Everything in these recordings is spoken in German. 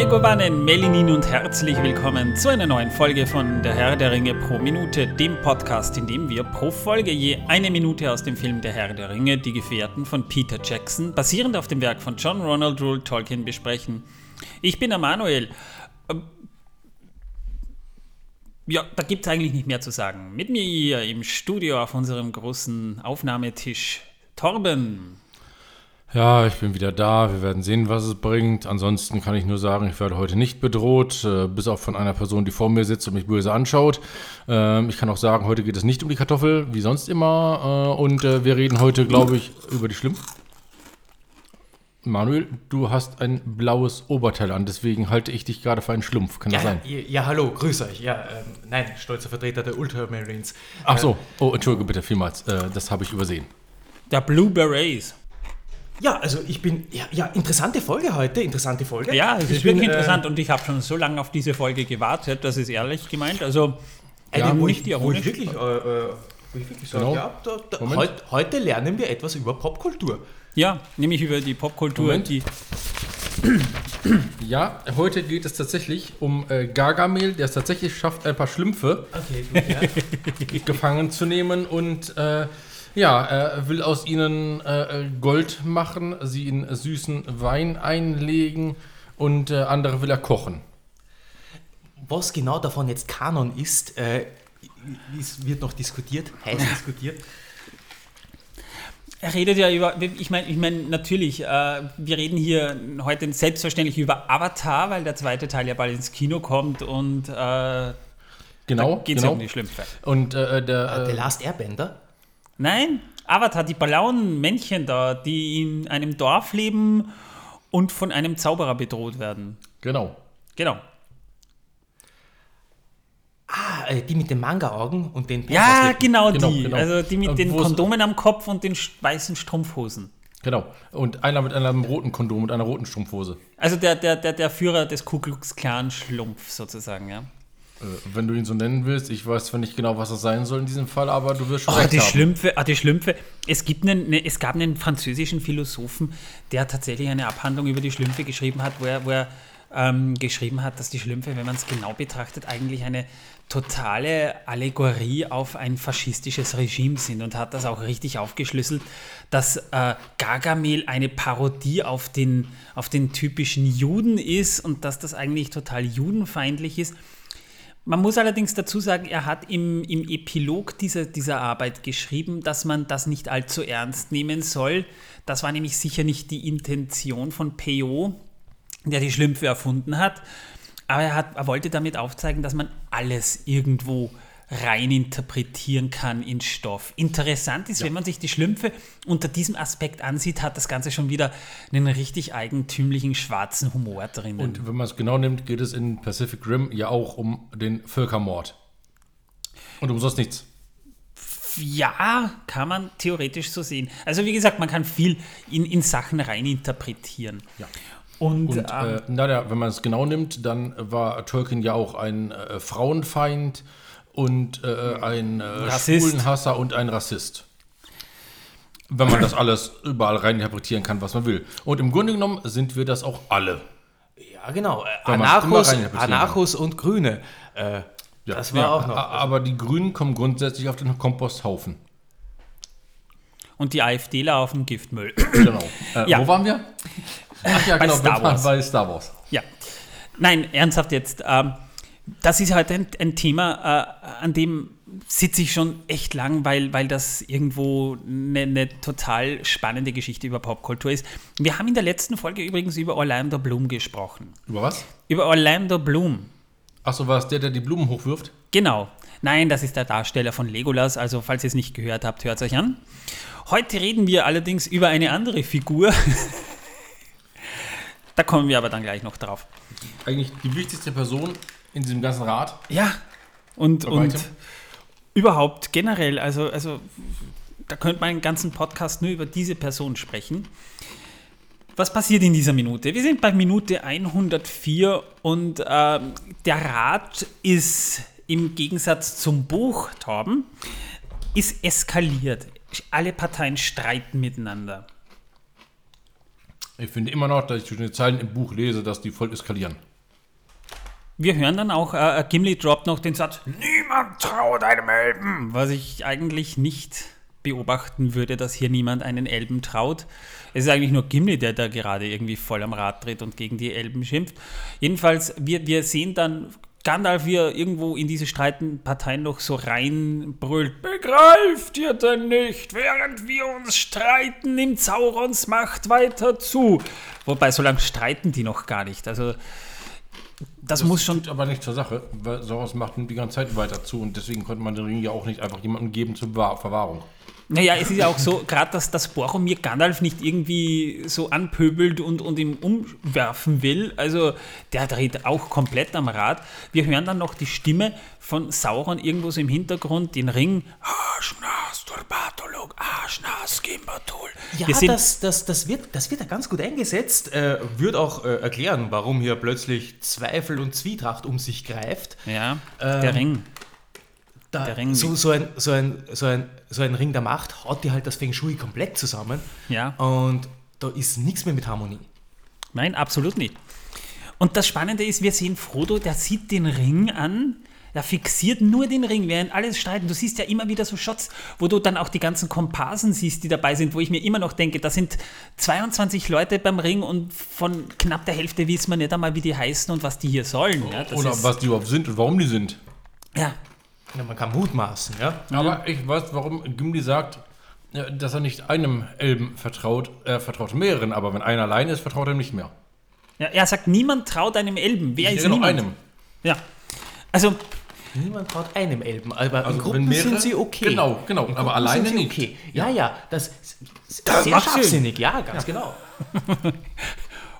Legowannen, Melinin und herzlich willkommen zu einer neuen Folge von Der Herr der Ringe pro Minute, dem Podcast, in dem wir pro Folge je eine Minute aus dem Film Der Herr der Ringe, die Gefährten von Peter Jackson, basierend auf dem Werk von John Ronald Rule Tolkien, besprechen. Ich bin der Manuel. Ähm, ja, da gibt es eigentlich nicht mehr zu sagen. Mit mir hier im Studio auf unserem großen Aufnahmetisch Torben. Ja, ich bin wieder da. Wir werden sehen, was es bringt. Ansonsten kann ich nur sagen, ich werde heute nicht bedroht, äh, bis auf von einer Person, die vor mir sitzt und mich böse anschaut. Ähm, ich kann auch sagen, heute geht es nicht um die Kartoffel, wie sonst immer. Äh, und äh, wir reden heute, glaube ich, über die Schlimm. Manuel, du hast ein blaues Oberteil an, deswegen halte ich dich gerade für einen Schlumpf. Kann ja, das sein? Ja, ja, hallo, grüß euch. Ja, ähm, nein, stolzer Vertreter der Ultramarines. Ach so, oh, entschuldige bitte vielmals. Äh, das habe ich übersehen. Der Blue Berets. Ja, also ich bin, ja, ja, interessante Folge heute, interessante Folge. Ja, es ich ist wirklich bin, interessant und ich habe schon so lange auf diese Folge gewartet, das ist ehrlich gemeint. Also, Äh, ja, wo nicht ich, wo ich wirklich, äh, äh, wo ich wirklich sage, Genau. ja, da, da, heut, heute lernen wir etwas über Popkultur. Ja, nämlich über die Popkultur, Moment. die. Ja, heute geht es tatsächlich um äh, Gargamel, der es tatsächlich schafft, ein paar Schlümpfe Okay, gut, ja. gefangen zu nehmen und äh, ja, er will aus ihnen äh, Gold machen, sie in süßen Wein einlegen und äh, andere will er kochen. Was genau davon jetzt Kanon ist, äh, ist wird noch diskutiert, heiß diskutiert. Er redet ja über, ich meine, ich mein, natürlich, äh, wir reden hier heute selbstverständlich über Avatar, weil der zweite Teil ja bald ins Kino kommt und äh, Genau, geht es genau. um die Schlümpfe. Und äh, der, The äh, Last Airbender. Nein, Avatar, die blauen Männchen da, die in einem Dorf leben und von einem Zauberer bedroht werden. genau. Genau. Ah, äh, die mit den Manga-Augen und den Ja, genau, Genau, die. genau. Also die mit den wo's- Kondomen am Kopf und den weißen Strumpfhosen. Genau. Und einer mit einem roten Kondom und einer roten Strumpfhose. Also der, der, der, der Führer des Ku Klux Klan Schlumpf sozusagen, ja. Äh, wenn du ihn so nennen willst, ich weiß zwar nicht genau, was das sein soll in diesem Fall, aber du wirst schon Oh, recht die haben. Schlümpfe, ah, die Schlümpfe. Es, gibt einen, ne, es gab einen französischen Philosophen, der tatsächlich eine Abhandlung über die Schlümpfe geschrieben hat, wo er, wo er ähm, geschrieben hat, dass die Schlümpfe, wenn man es genau betrachtet, eigentlich eine totale Allegorie auf ein faschistisches Regime sind und hat das auch richtig aufgeschlüsselt, dass äh, Gargamel eine Parodie auf den, auf den typischen Juden ist und dass das eigentlich total judenfeindlich ist. Man muss allerdings dazu sagen, er hat im, im Epilog dieser, dieser Arbeit geschrieben, dass man das nicht allzu ernst nehmen soll. Das war nämlich sicher nicht die Intention von Peyo, der die Schlümpfe erfunden hat. Aber er, hat, er wollte damit aufzeigen, dass man alles irgendwo rein interpretieren kann in Stoff. Interessant ist, wenn man sich die Schlümpfe unter diesem Aspekt ansieht, hat das Ganze schon wieder einen richtig eigentümlichen schwarzen Humor drinnen. Und wenn man es genau nimmt, geht es in Pacific Rim ja auch um den Völkermord. Und um sonst nichts. Ja, kann man theoretisch so sehen. Also wie gesagt, man kann viel in, in Sachen rein interpretieren. Ja. Und, Und ähm, äh, naja, wenn man es genau nimmt, dann war Tolkien ja auch ein äh, Frauenfeind und äh, ein äh. Schwulenhasser und ein Rassist. Wenn man das alles überall rein interpretieren kann, was man will. Und im Grunde genommen sind wir das auch alle. Ja, genau. Äh, Anarchos, reininterpretieren. Anarchos und Grüne. Äh, das war Ja, auch noch. Aber die Grünen kommen grundsätzlich auf den Komposthaufen. und die AfDler auf dem Giftmüll. Genau. Äh, Ja. Wo waren wir? Ach ja, Bei genau, Star Wars. bei Star Wars. ja. Nein, ernsthaft jetzt. Ähm, das ist heute ein, ein Thema, äh, an dem sitze ich schon echt lang, weil, weil das irgendwo eine, eine total spannende Geschichte über Popkultur ist. Wir haben in der letzten Folge übrigens über Orlando Bloom gesprochen. Über was? Über Orlando Bloom. Achso, war es der, der die Blumen hochwirft? Genau. Nein, das ist der Darsteller von Legolas, also falls ihr es nicht gehört habt, hört es euch an. Heute reden wir allerdings über eine andere Figur. da kommen wir aber dann gleich noch drauf. Eigentlich die wichtigste Person in diesem ganzen Rat. Ja, und, Bei und weitem. überhaupt generell, also, also da könnte man einen ganzen Podcast nur über diese Person sprechen. Was passiert in dieser Minute? Wir sind bei Minute 104 und ähm, der Rat ist im Gegensatz zum Buch, Torben, ist eskaliert. Alle Parteien streiten miteinander. Ich finde immer noch, dass ich zwischen den Zeilen im Buch lese, dass die voll eskalieren. Wir hören dann auch, äh, Gimli droppt noch den Satz, niemand traut einem Elben, was ich eigentlich nicht beobachten würde, dass hier niemand einen Elben traut. Es ist eigentlich nur Gimli, der da gerade irgendwie voll am Rad dreht und gegen die Elben schimpft. Jedenfalls, wir, wir sehen dann Gandalf, wie er irgendwo in diese streitenden Parteien noch so reinbrüllt. Begreift ihr denn nicht? Während wir uns streiten, nimmt Saurons Macht weiter zu. Wobei, so lange streiten die noch gar nicht. Also, das, Das muss schon. aber nicht zur Sache, weil Soros macht die ganze Zeit weiter zu und deswegen konnte man den Ring ja auch nicht einfach jemandem geben zur Verwahrung. Naja, es ist ja auch so, gerade dass das Boromir Gandalf nicht irgendwie so anpöbelt und, und ihm umwerfen will. Also der dreht auch komplett am Rad. Wir hören dann noch die Stimme von Sauron irgendwo so im Hintergrund, den Ring. Arschnas, Turbatolog, Arschnas, Gimbatul. Ja, das, das, das, wird, das wird ja ganz gut eingesetzt. Äh, wird auch äh, erklären, warum hier plötzlich Zweifel und Zwietracht um sich greift. ja, der Ähm, Ring. Da, Der Ring- so, so, ein, so, ein, so, ein, so ein Ring der Macht haut dir halt das Feng Shui komplett zusammen. Ja. Und da ist nichts mehr mit Harmonie. Nein, absolut nicht. Und das Spannende ist, wir sehen Frodo, der sieht den Ring an, er fixiert nur den Ring, während alles streiten. Du siehst ja immer wieder so Shots, wo du dann auch die ganzen Komparsen siehst, die dabei sind, wo ich mir immer noch denke, da sind 22 Leute beim Ring und von knapp der Hälfte wissen wir nicht einmal, wie die heißen und was die hier sollen. Ja, das Oder ist, was die überhaupt sind und warum die sind. ja, Ja, man kann mutmaßen, ja. Aber ich weiß, warum Gimli sagt, äh, dass er nicht einem Elben vertraut. Er vertraut mehreren, aber wenn einer allein ist, vertraut er ihm nicht mehr. ja, er sagt, niemand traut einem Elben. Wer Ich ist niemand? einem. Ja, also Niemand traut einem Elben, aber Also in Gruppen mehrere- sind sie okay. Genau, genau, In aber alleine sind sie nicht. okay. Ja, ja, das ist Das sehr scharfsinnig, ja, ganz genau.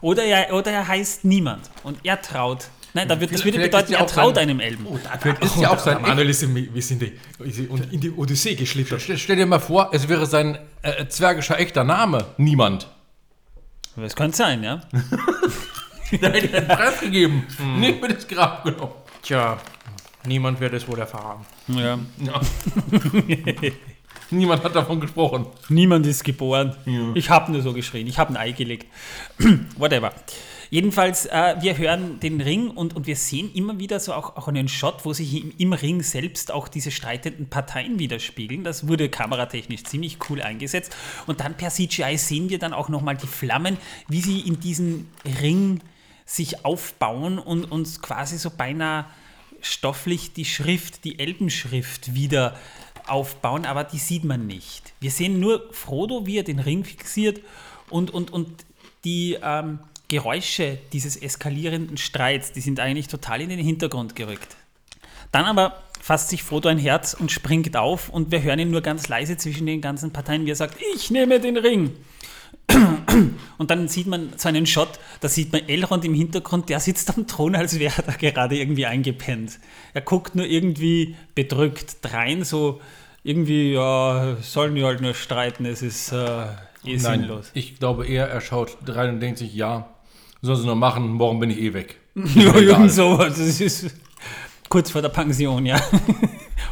Oder er, oder er heißt niemand und er traut. Nein, da wird, das würde bedeuten, ist er traut sein- einem Elben. Vielleicht ist ja auch sein Manuel ist wir sind in die, ist in die Odyssee geschlittert. Stell, stell dir mal vor, es wäre sein äh, zwergischer echter Name. Niemand. Das könnte sein, ja. Der hätte den Preis gegeben. Nicht mit ins Grab genommen. Tja, niemand wird es wohl erfahren. ja. Ja. Niemand hat davon gesprochen. Niemand ist geboren. Ja. Ich habe nur so geschrien. Ich habe ein Ei gelegt. Whatever. Jedenfalls, äh, wir hören den Ring und, und wir sehen immer wieder so auch, auch einen Shot, wo sich im, im Ring selbst auch diese streitenden Parteien widerspiegeln. Das wurde kameratechnisch ziemlich cool eingesetzt. Und dann per CGI sehen wir dann auch nochmal die Flammen, wie sie in diesen Ring sich aufbauen und uns quasi so beinahe stofflich die Schrift, die Elbenschrift wieder aufbauen, aber die sieht man nicht. Wir sehen nur Frodo, wie er den Ring fixiert und, und, und die ähm, Geräusche dieses eskalierenden Streits, die sind eigentlich total in den Hintergrund gerückt. Dann aber fasst sich Frodo ein Herz und springt auf und wir hören ihn nur ganz leise zwischen den ganzen Parteien, wie er sagt, ich nehme den Ring. Und dann sieht man so einen Shot, da sieht man Elrond im Hintergrund, der sitzt am Thron, als wäre er da gerade irgendwie eingepennt. Er guckt nur irgendwie bedrückt drein, so irgendwie, ja, sollen die halt nur streiten, es ist äh, eh sinnlos. ich glaube eher, er schaut rein und denkt sich, ja, soll sie nur machen, morgen bin ich eh weg. Ja, irgend sowas. Das ist kurz vor der Pension, ja.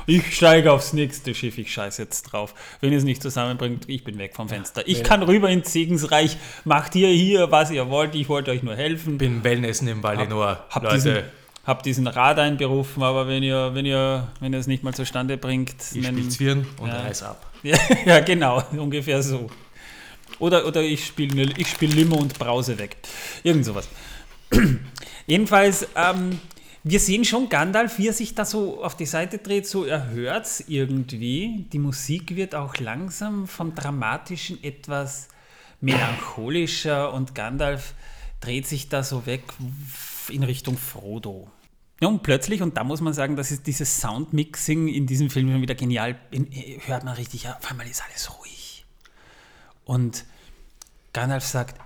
Ich steige aufs nächste Schiff, ich scheiße jetzt drauf. Wenn ihr es nicht zusammenbringt, ich bin weg vom Fenster. Ich kann rüber ins Segensreich, macht ihr hier, was ihr wollt, ich wollte euch nur helfen. Bin Wellnessen im Valinor. Hab diesen, hab diesen Rat einberufen, aber wenn ihr, wenn ihr, wenn ihr es nicht mal zustande bringt, ich Zwirn und Ja. reiß ab. ja, genau, ungefähr so. Oder, oder ich spiele ich spiel Limo und Brause weg. Irgend sowas. Jedenfalls, ähm, wir sehen schon Gandalf, wie er sich da so auf die Seite dreht, so er hört es irgendwie. Die Musik wird auch langsam vom Dramatischen etwas melancholischer und Gandalf dreht sich da so weg in Richtung Frodo. Ja, und plötzlich, und da muss man sagen, das ist dieses Soundmixing in diesem Film schon wieder genial, in, hört man richtig, auf einmal ist alles ruhig. Und Gandalf sagt,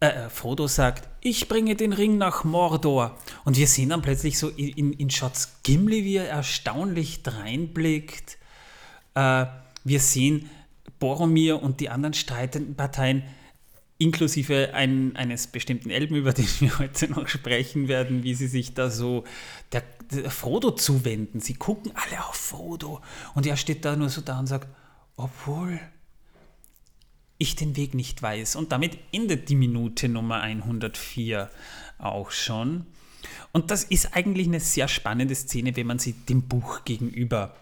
äh, äh, Frodo sagt, ich bringe den Ring nach Mordor. Und wir sehen dann plötzlich so in, in, in Shots Gimli, wie er erstaunlich dreinblickt. Äh, wir sehen Boromir und die anderen streitenden Parteien, inklusive ein, eines bestimmten Elben, über den wir heute noch sprechen werden, wie sie sich da so der, der Frodo zuwenden. Sie gucken alle auf Frodo und er steht da nur so da und sagt, obwohl ich den Weg nicht weiß. Und damit endet die Minute Nummer 104 auch schon. Und das ist eigentlich eine sehr spannende Szene, wenn man sie dem Buch gegenüber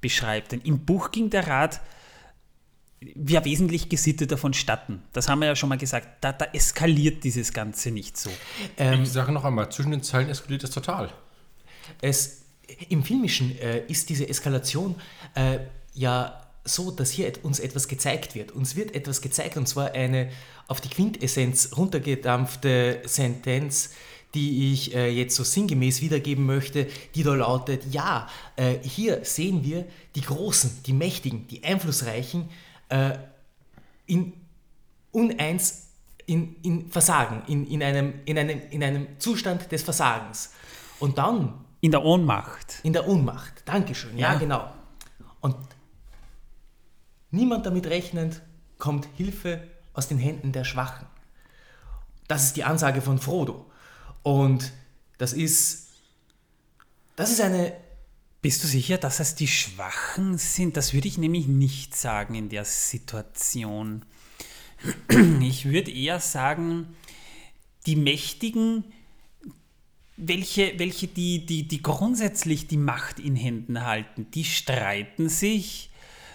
beschreibt. Denn im Buch ging der Rat ja wesentlich gesitteter vonstatten. Das haben wir ja schon mal gesagt. Da, da eskaliert dieses Ganze nicht so. ich sage noch einmal, zwischen den Zeilen eskaliert es total. Es, Im Filmischen äh, ist diese Eskalation äh, ja so, dass hier uns etwas gezeigt wird. Uns wird etwas gezeigt und zwar eine auf die Quintessenz runtergedampfte Sentenz, die ich äh, jetzt so sinngemäß wiedergeben möchte, die da lautet, ja, äh, hier sehen wir die Großen, die Mächtigen, die Einflussreichen äh, in uneins, in, in Versagen, in, in, einem, in, einem, in einem Zustand des Versagens. Und dann... In der Ohnmacht. In der Ohnmacht, Dankeschön, ja, ja genau. Und niemand damit rechnend kommt Hilfe aus den Händen der Schwachen. Das ist die Ansage von Frodo. Und das ist, das ist eine. Bist du sicher, dass es die Schwachen sind? Das würde ich nämlich nicht sagen in der Situation. Ich würde eher sagen, die Mächtigen, welche, welche die, die, die grundsätzlich die Macht in Händen halten, die streiten sich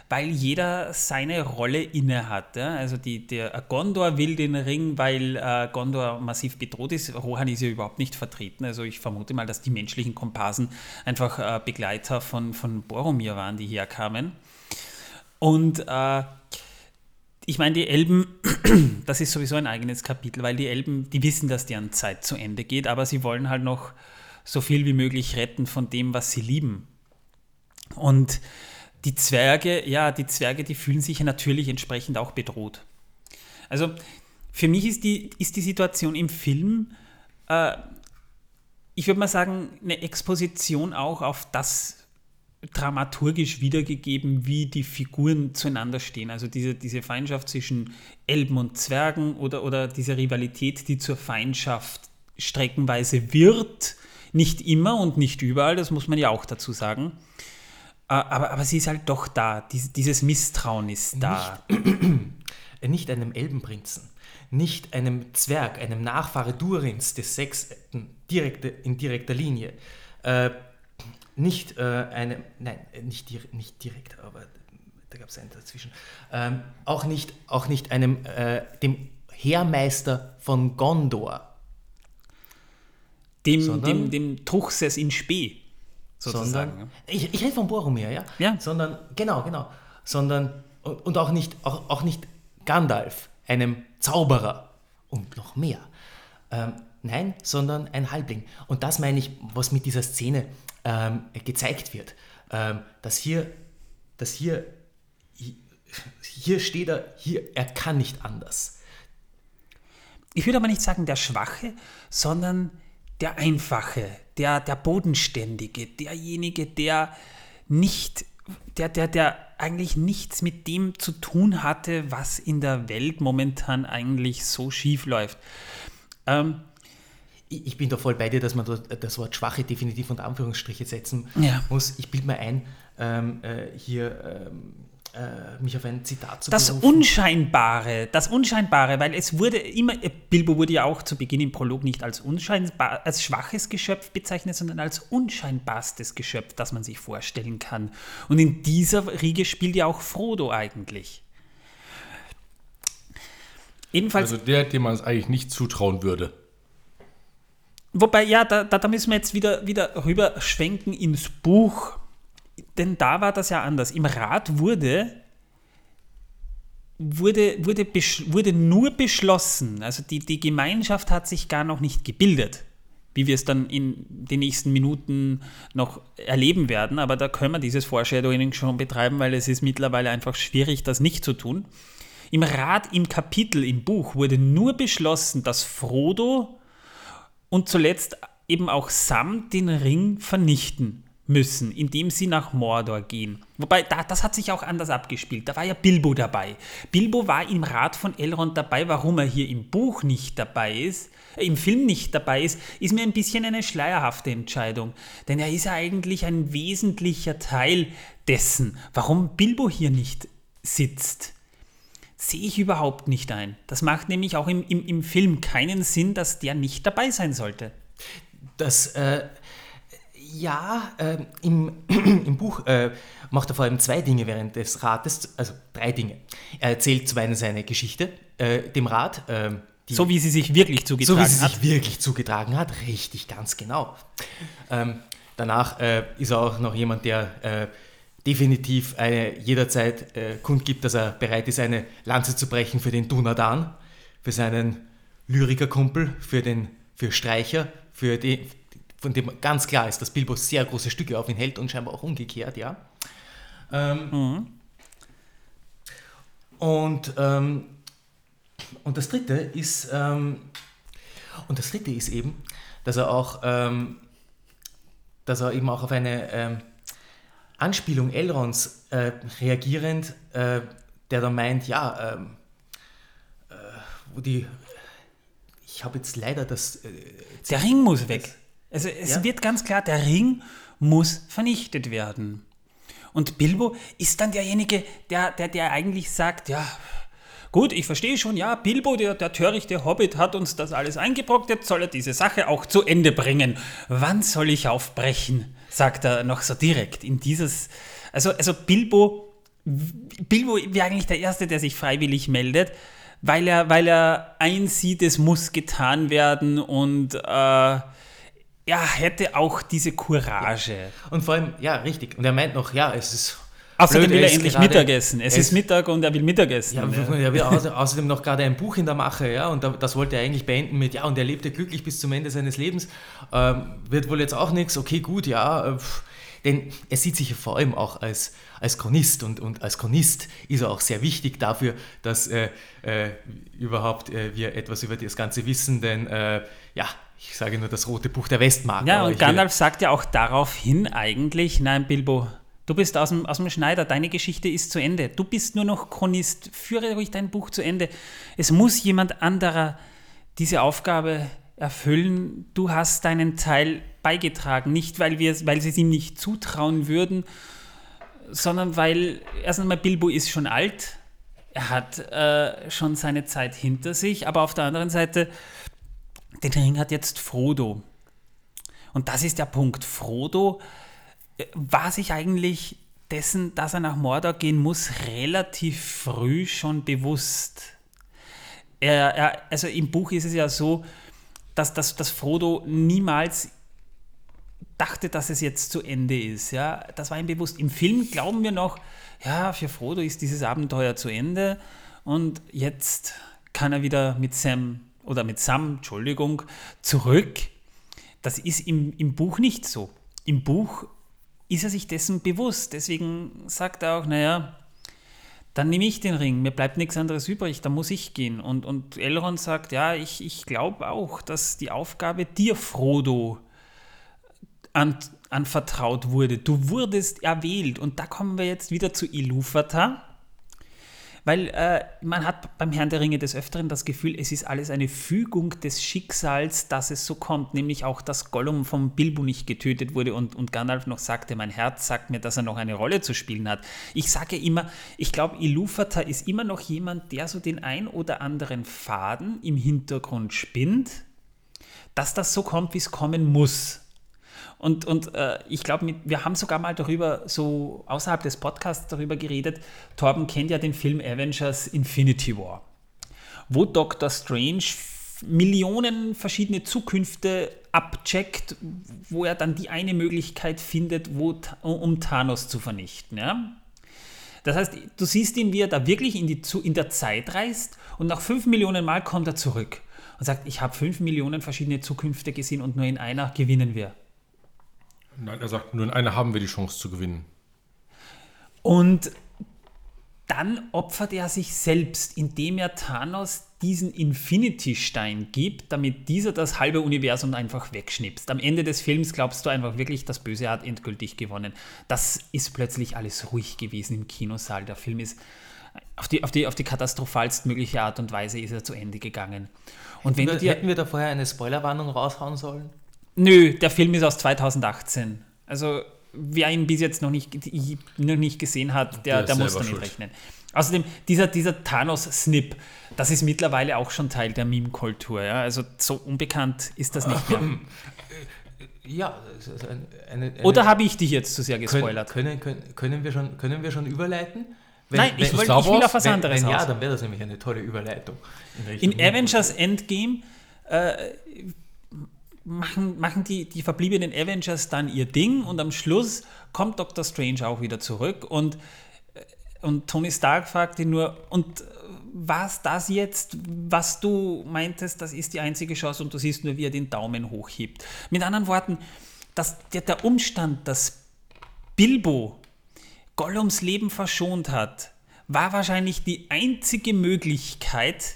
weil jeder seine Rolle inne hat. Ja? Also die, der Gondor will den Ring, weil äh, Gondor massiv bedroht ist. Rohan ist ja überhaupt nicht vertreten. Also ich vermute mal, dass die menschlichen Komparsen einfach äh, Begleiter von, von Boromir waren, die herkamen. Und äh, ich meine, die Elben, das ist sowieso ein eigenes Kapitel, weil die Elben, die wissen, dass deren Zeit zu Ende geht, aber sie wollen halt noch so viel wie möglich retten von dem, was sie lieben. Und die Zwerge, ja, die Zwerge, die fühlen sich natürlich entsprechend auch bedroht. Also für mich ist die, ist die Situation im Film, äh, ich würde mal sagen, eine Exposition auch auf das dramaturgisch wiedergegeben, wie die Figuren zueinander stehen. Also diese, diese Feindschaft zwischen Elben und Zwergen oder, oder diese Rivalität, die zur Feindschaft streckenweise wird. Nicht immer und nicht überall, das muss man ja auch dazu sagen. Äh, aber, aber sie ist halt doch da. dieses Misstrauen ist da. Nicht, nicht einem Elbenprinzen, nicht einem Zwerg, einem Nachfahre Durins des Sechsten direkte, in direkter Linie. Äh, nicht äh, einem, nein, nicht, nicht direkt, aber da gab es einen dazwischen. Ähm, auch, nicht, auch nicht einem, äh, dem Heermeister von Gondor. Dem, Sondern, dem, dem Truchsess in Spee sozusagen. Sondern, ich, ich rede von Boromir, ja? Ja. Sondern, genau, genau. Sondern, und auch nicht, auch, auch nicht Gandalf, einem Zauberer und noch mehr. Ähm, nein, sondern ein Halbling. Und das meine ich, was mit dieser Szene ähm, gezeigt wird. Ähm, dass hier, dass hier, hier steht er, hier, er kann nicht anders. Ich würde aber nicht sagen der Schwache, sondern der Einfache, der, der Bodenständige, derjenige, der nicht, der, der, der eigentlich nichts mit dem zu tun hatte, was in der Welt momentan eigentlich so schief läuft. Ähm, ich bin da voll bei dir, dass man das Wort Schwache definitiv unter Anführungsstriche setzen ja. muss. Ich bilde mir ein, ähm, äh, hier ähm, äh, mich auf ein Zitat zu Das berufen. Unscheinbare, das Unscheinbare, weil es wurde immer, äh, Bilbo wurde ja auch zu Beginn im Prolog nicht als unscheinbar, als schwaches Geschöpf bezeichnet, sondern als unscheinbarstes Geschöpf, das man sich vorstellen kann. Und in dieser Riege spielt ja auch Frodo eigentlich. Jedenfalls, also der, dem man es eigentlich nicht zutrauen würde. Wobei, ja, da, da, da müssen wir jetzt wieder, wieder rüberschwenken ins Buch denn da war das ja anders. Im Rat wurde, wurde, wurde, wurde nur beschlossen, also die, die Gemeinschaft hat sich gar noch nicht gebildet, wie wir es dann in den nächsten Minuten noch erleben werden. Aber da können wir dieses Foreshadowing schon betreiben, weil es ist mittlerweile einfach schwierig, das nicht zu tun. Im Rat, im Kapitel, im Buch wurde nur beschlossen, dass Frodo und zuletzt eben auch Sam den Ring vernichten müssen, indem sie nach Mordor gehen. Wobei, da, das hat sich auch anders abgespielt. Da war ja Bilbo dabei. Bilbo war im Rat von Elrond dabei. Warum er hier im Buch nicht dabei ist, äh, im Film nicht dabei ist, ist mir ein bisschen eine schleierhafte Entscheidung. Denn er ist ja eigentlich ein wesentlicher Teil dessen. Warum Bilbo hier nicht sitzt, sehe ich überhaupt nicht ein. Das macht nämlich auch im, im, im Film keinen Sinn, dass der nicht dabei sein sollte Das, äh, ja, äh, im, im Buch äh, macht er vor allem zwei Dinge während des Rates, also drei Dinge. Er erzählt zum einen seine Geschichte, äh, dem Rat. ähm, die- So wie sie sich wirklich zugetragen so wie sie hat. sich wirklich zugetragen hat, richtig, ganz genau. Ähm, danach äh, ist er auch noch jemand, der äh, definitiv eine, jederzeit äh, kundgibt, dass er bereit ist, eine Lanze zu brechen für den Dunadan, für seinen Lyrikerkumpel, für den für Streicher, für den, von dem ganz klar ist, dass Bilbo sehr große Stücke auf ihn hält und scheinbar auch umgekehrt, ja. Ähm, Und ähm, und das dritte ist, ähm, und das dritte ist eben, dass er auch, ähm, dass er eben auch auf eine ähm, Anspielung Elrons äh, reagierend, äh, der da meint, ja, ähm, äh, wo die, ich habe jetzt leider das, äh, Der Ring muss weg. Also es Ja. wird ganz klar, der Ring muss vernichtet werden. Und Bilbo ist dann derjenige, der, der, der eigentlich sagt, ja, gut, ich verstehe schon, ja, Bilbo, der, der törichte Hobbit, hat uns das alles eingebrockt, jetzt soll er diese Sache auch zu Ende bringen. Wann soll ich aufbrechen? sagt er noch so direkt in dieses, also, also Bilbo, Bilbo wäre eigentlich der Erste, der sich freiwillig meldet, weil er, weil er einsieht, es muss getan werden und äh, er hätte auch diese Courage. und vor allem, ja, richtig, und er meint noch, ja, es ist Außerdem blöd, will er endlich Mittagessen. Es er ist Mittag und er will Mittagessen. Ja, er will außer- außerdem noch gerade ein Buch in der Mache, ja, und da- das wollte er eigentlich beenden mit, ja, und er lebte glücklich bis zum Ende seines Lebens, ähm, wird wohl jetzt auch nichts, okay, gut, ja, äh, pff. denn er sieht sich ja vor allem auch als, als Chronist und, und als Chronist ist er auch sehr wichtig dafür, dass äh, äh, überhaupt äh, wir etwas über das Ganze wissen, denn, äh, ja, ich sage nur das rote Buch der Westmark. Ja, und Gandalf sagt ja auch daraufhin eigentlich, nein, Bilbo, du bist aus dem, aus dem Schneider, deine Geschichte ist zu Ende. Du bist nur noch Chronist, führe ruhig dein Buch zu Ende. Es muss jemand anderer diese Aufgabe erfüllen. Du hast deinen Teil beigetragen, nicht weil, wir, weil sie es ihm nicht zutrauen würden, sondern weil, erst einmal, Bilbo ist schon alt, er hat äh, schon seine Zeit hinter sich, aber auf der anderen Seite, den Ring hat jetzt Frodo. Und das ist der Punkt. Frodo äh, war sich eigentlich dessen, dass er nach Mordor gehen muss, relativ früh schon bewusst. Er, er, also im Buch ist es ja so, dass, dass, dass Frodo niemals dachte, dass es jetzt zu Ende ist. Ja? Das war ihm bewusst. Im Film glauben wir noch, ja, für Frodo ist dieses Abenteuer zu Ende und jetzt kann er wieder mit Sam oder mit Sam, Entschuldigung, zurück. Das ist im, im Buch nicht so. Im Buch ist er sich dessen bewusst. Deswegen sagt er auch, naja, dann nehme ich den Ring, mir bleibt nichts anderes übrig, da muss ich gehen. Und, und Elrond sagt, ja, ich, ich glaube auch, dass die Aufgabe dir, Frodo, an, anvertraut wurde. Du wurdest erwählt. Und da kommen wir jetzt wieder zu Ilúvatar. Weil äh, man hat beim Herrn der Ringe des Öfteren das Gefühl, es ist alles eine Fügung des Schicksals, dass es so kommt. Nämlich auch, dass Gollum vom Bilbo nicht getötet wurde und, und Gandalf noch sagte, mein Herz sagt mir, dass er noch eine Rolle zu spielen hat. Ich sage immer, ich glaube, Ilúvatar ist immer noch jemand, der so den ein oder anderen Faden im Hintergrund spinnt, dass das so kommt, wie es kommen muss. Und, und äh, ich glaube, wir haben sogar mal darüber, so außerhalb des Podcasts darüber geredet. Torben kennt ja den Film Avengers Infinity War, wo Doctor Strange Millionen verschiedene Zukünfte abcheckt, wo er dann die eine Möglichkeit findet, wo, um Thanos zu vernichten. Ja? Das heißt, du siehst ihn, wie er da wirklich in, die, in der Zeit reist und nach fünf Millionen Mal kommt er zurück und sagt, ich habe fünf Millionen verschiedene Zukünfte gesehen und nur in einer gewinnen wir. Nein, er sagt, nur in einer haben wir die Chance zu gewinnen. Und dann opfert er sich selbst, indem er Thanos diesen Infinity-Stein gibt, damit dieser das halbe Universum einfach wegschnipst. Am Ende des Films glaubst du einfach wirklich, das Böse hat endgültig gewonnen. Das ist plötzlich alles ruhig gewesen im Kinosaal. Der Film ist auf die, auf die, auf die katastrophalst mögliche Art und Weise ist er zu Ende gegangen. Und wenn du dir Hätten wir da vorher eine Spoilerwarnung raushauen sollen? Nö, der Film ist aus 2018. Also wer ihn bis jetzt noch nicht, noch nicht gesehen hat, der, Der der, muss damit schuld. rechnen. Außerdem, dieser, dieser Thanos-Snip, das ist mittlerweile auch schon Teil der Meme-Kultur. Ja? Also so unbekannt ist das nicht mehr. ja, es ist ein- eine, eine, Oder habe ich dich jetzt zu sehr gespoilert? können, können, können, wir schon, können wir schon überleiten? Wenn- Nein, ich, wenn- wollt, Star ich will auf was wenn, anderes wenn ja, dann wäre das nämlich eine tolle Überleitung. Richtung In Avengers Endgame äh, machen, machen die, die verbliebenen Avengers dann ihr Ding und am Schluss kommt Doctor Strange auch wieder zurück und, äh, und Tony Stark fragt ihn nur, und äh, was das jetzt, was du meintest, das ist die einzige Chance und du siehst nur, wie er den Daumen hochhebt. Mit anderen Worten, dass der, der Umstand, dass Bilbo Gollums Leben verschont hat, war wahrscheinlich die einzige Möglichkeit,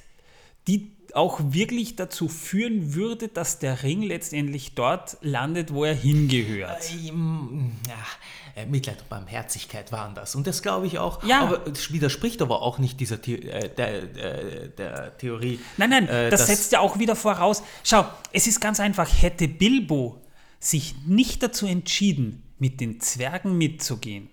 die auch wirklich dazu führen würde, dass der Ring letztendlich dort landet, wo er hingehört. Ähm, ja, äh, Mitleid und Barmherzigkeit waren das. Und das glaube ich auch. Ja. Aber es widerspricht aber auch nicht dieser The äh, der, der, der Theorie. Nein, nein, äh, das setzt ja auch wieder voraus. Schau, es ist ganz einfach, hätte Bilbo sich nicht dazu entschieden, mit den Zwergen mitzugehen,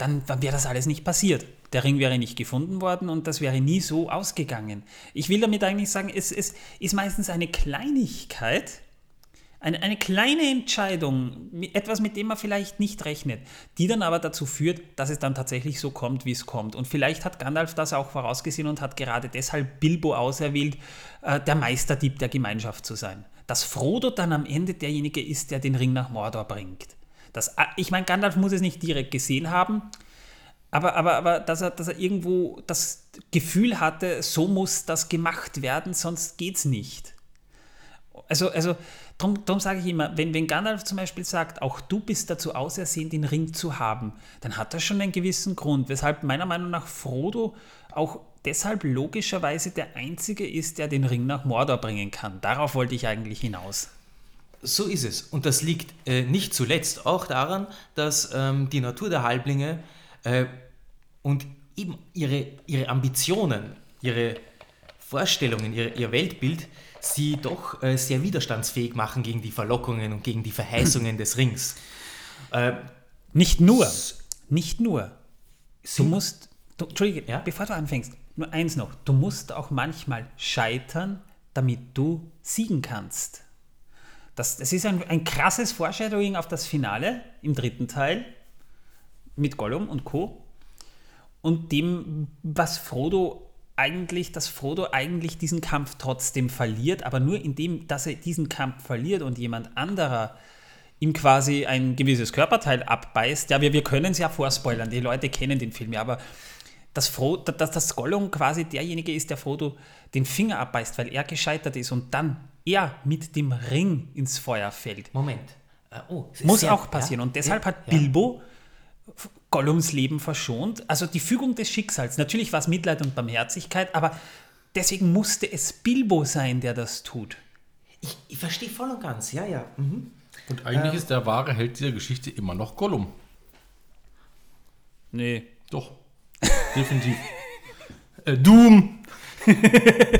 dann, wäre das alles nicht passiert. Der Ring wäre nicht gefunden worden und das wäre nie so ausgegangen. Ich will damit eigentlich sagen, es, es ist meistens eine Kleinigkeit, eine, eine kleine Entscheidung, etwas, mit dem man vielleicht nicht rechnet, die dann aber dazu führt, dass es dann tatsächlich so kommt, wie es kommt. Und vielleicht hat Gandalf das auch vorausgesehen und hat gerade deshalb Bilbo auserwählt, äh, der Meisterdieb der Gemeinschaft zu sein. Dass Frodo dann am Ende derjenige ist, der den Ring nach Mordor bringt. Das, äh, ich meine, Gandalf muss es nicht direkt gesehen haben, aber, aber, aber dass, er, dass er irgendwo das Gefühl hatte, so muss das gemacht werden, sonst geht's nicht. Also, also darum, darum sage ich immer, wenn, wenn Gandalf zum Beispiel sagt, auch du bist dazu ausersehen, den Ring zu haben, dann hat das schon einen gewissen Grund, weshalb meiner Meinung nach Frodo auch deshalb logischerweise der Einzige ist, der den Ring nach Mordor bringen kann. Darauf wollte ich eigentlich hinaus. So ist es. Und das liegt äh, nicht zuletzt auch daran, dass ähm, die Natur der Halblinge äh, und eben ihre, ihre Ambitionen, ihre Vorstellungen, ihr, ihr Weltbild sie doch äh, sehr widerstandsfähig machen gegen die Verlockungen und gegen die Verheißungen des Rings. Äh, Nicht nur, nicht nur. Du musst, du, Entschuldige, Ja? bevor du anfängst, nur eins noch. Du musst auch manchmal scheitern, damit du siegen kannst. Das, das ist ein, ein krasses Foreshadowing auf das Finale im dritten Teil mit Gollum und Co. Und dem, was Frodo eigentlich, dass Frodo eigentlich diesen Kampf trotzdem verliert, aber nur indem, dass er diesen Kampf verliert und jemand anderer ihm quasi ein gewisses Körperteil abbeißt. Ja, wir, wir können es ja vorspoilern, die Leute kennen den Film ja, aber dass, Fro dass das Gollum quasi derjenige ist, der Frodo den Finger abbeißt, weil er gescheitert ist und dann er mit dem Ring ins Feuer fällt. Moment. Äh, oh, es ist Muss sehr- auch passieren. ja, und deshalb ja, hat ja. Bilbo Gollums Leben verschont. Also die Fügung des Schicksals. Natürlich war es Mitleid und Barmherzigkeit, aber deswegen musste es Bilbo sein, der das tut. Ich, ich verstehe voll und ganz, ja, ja. Mhm. Und eigentlich ist der wahre Held dieser Geschichte immer noch Gollum. Nee. Doch. Definitiv. äh, Doom.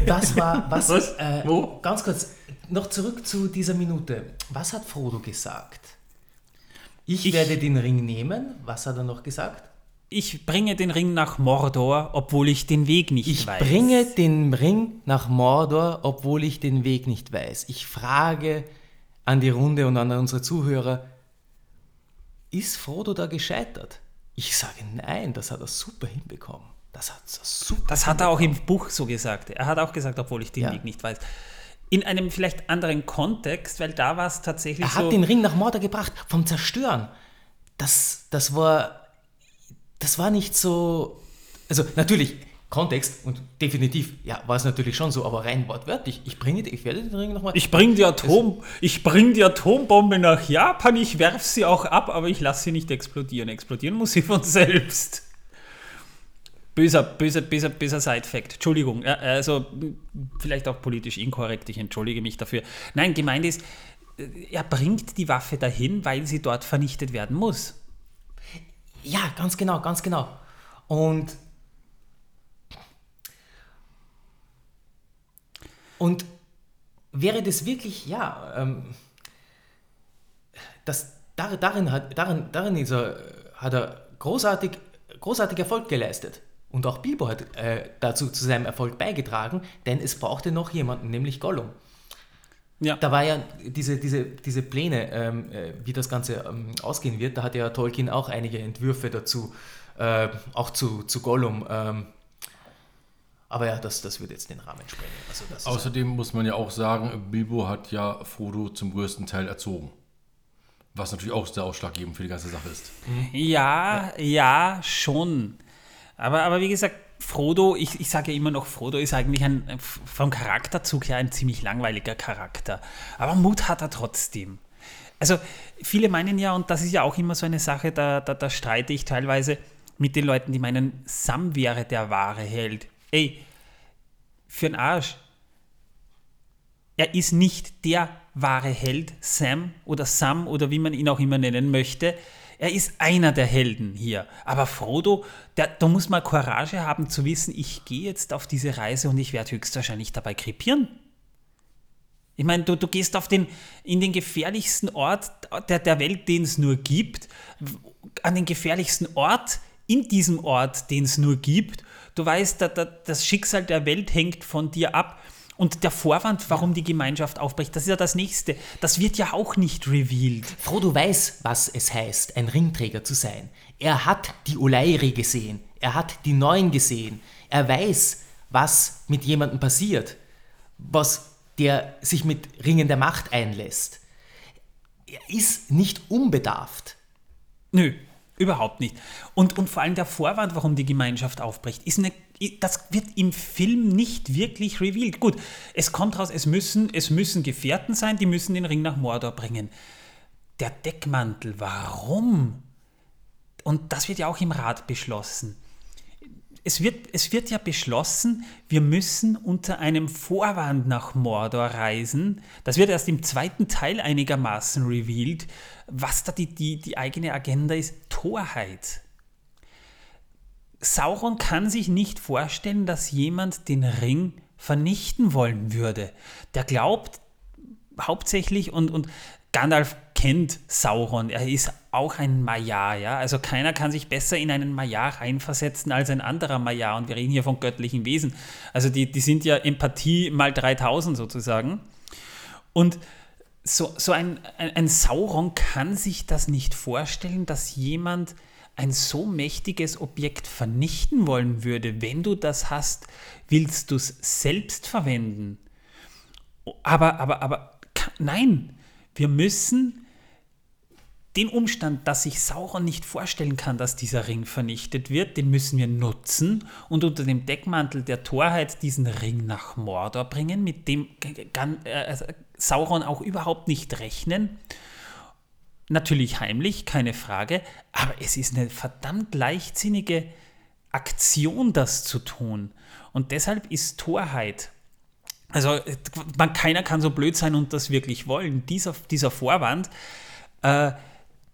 Was war, was, Was? Äh, Wo? Ganz kurz, noch zurück zu dieser Minute. Was hat Frodo gesagt? Ich, Ich- werde den Ring nehmen. Was hat er noch gesagt? Ich bringe den Ring nach Mordor, obwohl ich den Weg nicht Ich weiß. bringe den Ring nach Mordor, obwohl ich den Weg nicht weiß. Ich frage an die Runde und an unsere Zuhörer, ist Frodo da gescheitert? Ich sage nein, das hat er super hinbekommen. Das hat er super Das hat er auch im Buch so gesagt. Er hat auch gesagt, obwohl ich den Ja. Weg nicht weiß. In einem vielleicht anderen Kontext, weil da war es tatsächlich Er so. hat den Ring nach Mordor gebracht, vom Zerstören. Das, das war, das war nicht so, also natürlich, Kontext und definitiv, ja, war es natürlich schon so, aber rein wortwörtlich, ich bringe, ich werde den Ring nochmal, Ich bringe die, Atom, ich bring die Atombombe nach Japan, ich werfe sie auch ab, aber ich lasse sie nicht explodieren. Explodieren muss sie von selbst. Böser, böser, böser, böser Side-Fact. Entschuldigung, also vielleicht auch politisch inkorrekt, ich entschuldige mich dafür. Nein, gemeint ist, äh, er bringt die Waffe dahin, weil sie dort vernichtet werden muss. ja, ganz genau, ganz genau. Und, und wäre das wirklich, ja, ähm, das, dar- darin, hat, darin, darin ist er, hat er großartig, großartig Erfolg geleistet. Und auch Bilbo hat äh, dazu zu seinem Erfolg beigetragen, denn es brauchte noch jemanden, nämlich Gollum. Ja. Da war ja diese, diese, diese Pläne, ähm, äh, wie das Ganze ähm, ausgehen wird, da hat ja Tolkien auch einige Entwürfe dazu, äh, auch zu, zu Gollum. Ähm, aber ja, das, das würde jetzt den Rahmen sprengen. Also Außerdem muss man ja auch sagen, Bilbo hat ja Frodo zum größten Teil erzogen. Was natürlich auch sehr ausschlaggebend für die ganze Sache ist. Ja, ja, ja schon. Aber, aber wie gesagt, Frodo, ich, ich sage ja immer noch, Frodo ist eigentlich ein, vom Charakterzug her ein ziemlich langweiliger Charakter. Aber Mut hat er trotzdem. Also viele meinen ja, und das ist ja auch immer so eine Sache, da, da, da streite ich teilweise mit den Leuten, die meinen, Sam wäre der wahre Held. Ey, für den Arsch. Er ist nicht der wahre Held, Sam oder Sam oder wie man ihn auch immer nennen möchte. Er ist einer der Helden hier. Aber Frodo, der, da muss man Courage haben zu wissen, ich gehe jetzt auf diese Reise und ich werde höchstwahrscheinlich dabei krepieren. Ich meine, du, du gehst auf den, in den gefährlichsten Ort der, der Welt, den es nur gibt, an den gefährlichsten Ort in diesem Ort, den es nur gibt. Du weißt, da, da, das Schicksal der Welt hängt von dir ab. Und der Vorwand, warum die Gemeinschaft aufbricht, das ist ja das Nächste. Das wird ja auch nicht revealed. Frodo weiß, was es heißt, ein Ringträger zu sein. Er hat die Oleiri gesehen. Er hat die Neuen gesehen. Er weiß, was mit jemandem passiert, was der sich mit Ringen der Macht einlässt. Er ist nicht unbedarft. Nö, überhaupt nicht. Und, und vor allem der Vorwand, warum die Gemeinschaft aufbricht, ist eine das wird im Film nicht wirklich revealed. Gut, es kommt raus, es müssen, es müssen Gefährten sein, die müssen den Ring nach Mordor bringen. Der Deckmantel, warum? Und das wird ja auch im Rat beschlossen. Es wird, es wird ja beschlossen, wir müssen unter einem Vorwand nach Mordor reisen. Das wird erst im zweiten Teil einigermaßen revealed. Was da die, die, die eigene Agenda ist, Torheit. Sauron kann sich nicht vorstellen, dass jemand den Ring vernichten wollen würde. Der glaubt hauptsächlich und, und Gandalf kennt Sauron. Er ist auch ein Maiar, ja. Also keiner kann sich besser in einen Maiar reinversetzen als ein anderer Maiar. Und wir reden hier von göttlichen Wesen. Also die, die sind ja Empathie mal 3000 sozusagen. Und so, so ein, ein, ein Sauron kann sich das nicht vorstellen, dass jemand ein so mächtiges Objekt vernichten wollen würde, wenn du das hast, willst du es selbst verwenden. Aber, aber, aber, nein, wir müssen den Umstand, dass sich Sauron nicht vorstellen kann, dass dieser Ring vernichtet wird, den müssen wir nutzen und unter dem Deckmantel der Torheit diesen Ring nach Mordor bringen, mit dem kann äh, Sauron auch überhaupt nicht rechnen Natürlich heimlich, keine Frage, aber es ist eine verdammt leichtsinnige Aktion, das zu tun. Und deshalb ist Torheit, also man, keiner kann so blöd sein und das wirklich wollen. Dieser, dieser Vorwand, äh,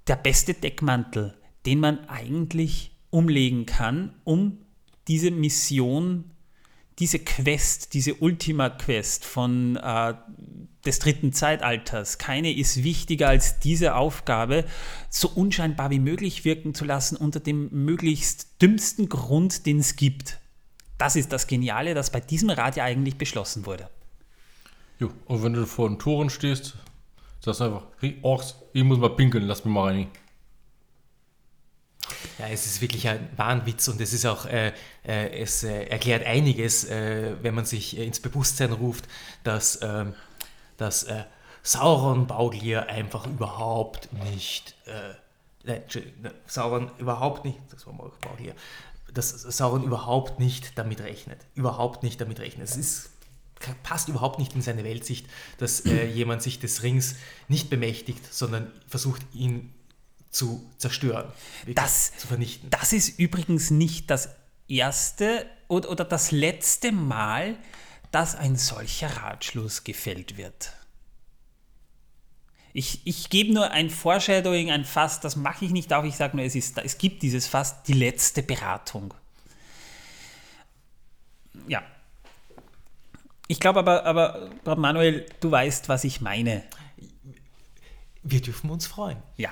der beste Deckmantel, den man eigentlich umlegen kann, um diese Mission, diese Quest, diese Ultima-Quest von äh, des dritten Zeitalters. Keine ist wichtiger als diese Aufgabe, so unscheinbar wie möglich wirken zu lassen unter dem möglichst dümmsten Grund, den es gibt. Das ist das Geniale, das bei diesem Rat ja eigentlich beschlossen wurde. Jo, und wenn du vor den Toren stehst, sagst du einfach, hey Orks, ich muss mal pinkeln, lass mich mal rein. Ja, es ist wirklich ein Wahnwitz und es ist auch, äh, äh, es äh, erklärt einiges, äh, wenn man sich ins Bewusstsein ruft, dass ähm, dass äh, Sauron Bauglier einfach überhaupt nicht, äh, nein, ne, Sauron überhaupt nicht, das war mal Bauglier, dass Sauron überhaupt nicht damit rechnet, überhaupt nicht damit rechnet. Es ist passt überhaupt nicht in seine Weltsicht, dass äh, jemand sich des Rings nicht bemächtigt, sondern versucht, ihn zu zerstören, das, zu vernichten. Das ist übrigens nicht das erste oder, oder das letzte Mal, dass ein solcher Ratschluss gefällt wird. Ich, ich gebe nur ein Foreshadowing, ein Fass, das mache ich nicht auf, ich sage nur, es, ist, es gibt dieses Fass, die letzte Beratung. Ja. Ich glaube aber, aber, Manuel, du weißt, was ich meine. Wir dürfen uns freuen. Ja.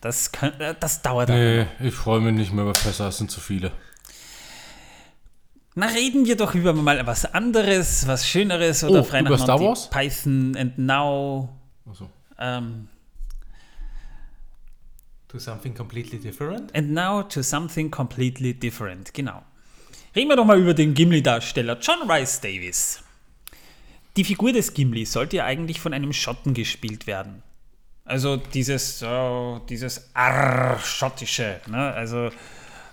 Das, kann, das dauert Nee, ich freue mich nicht mehr über Fässer, es sind zu viele. Na, reden wir doch über mal was anderes, was Schöneres oder Oh, frei über nach Star Wars? Python and Now. Achso. Ähm, To something completely different? and now to something completely different. Genau. Reden wir doch mal über den Gimli-Darsteller John Rice Davis. Die Figur des Gimli sollte ja eigentlich von einem Schotten gespielt werden. Also dieses, so, dieses Arr, schottische. Ne? Also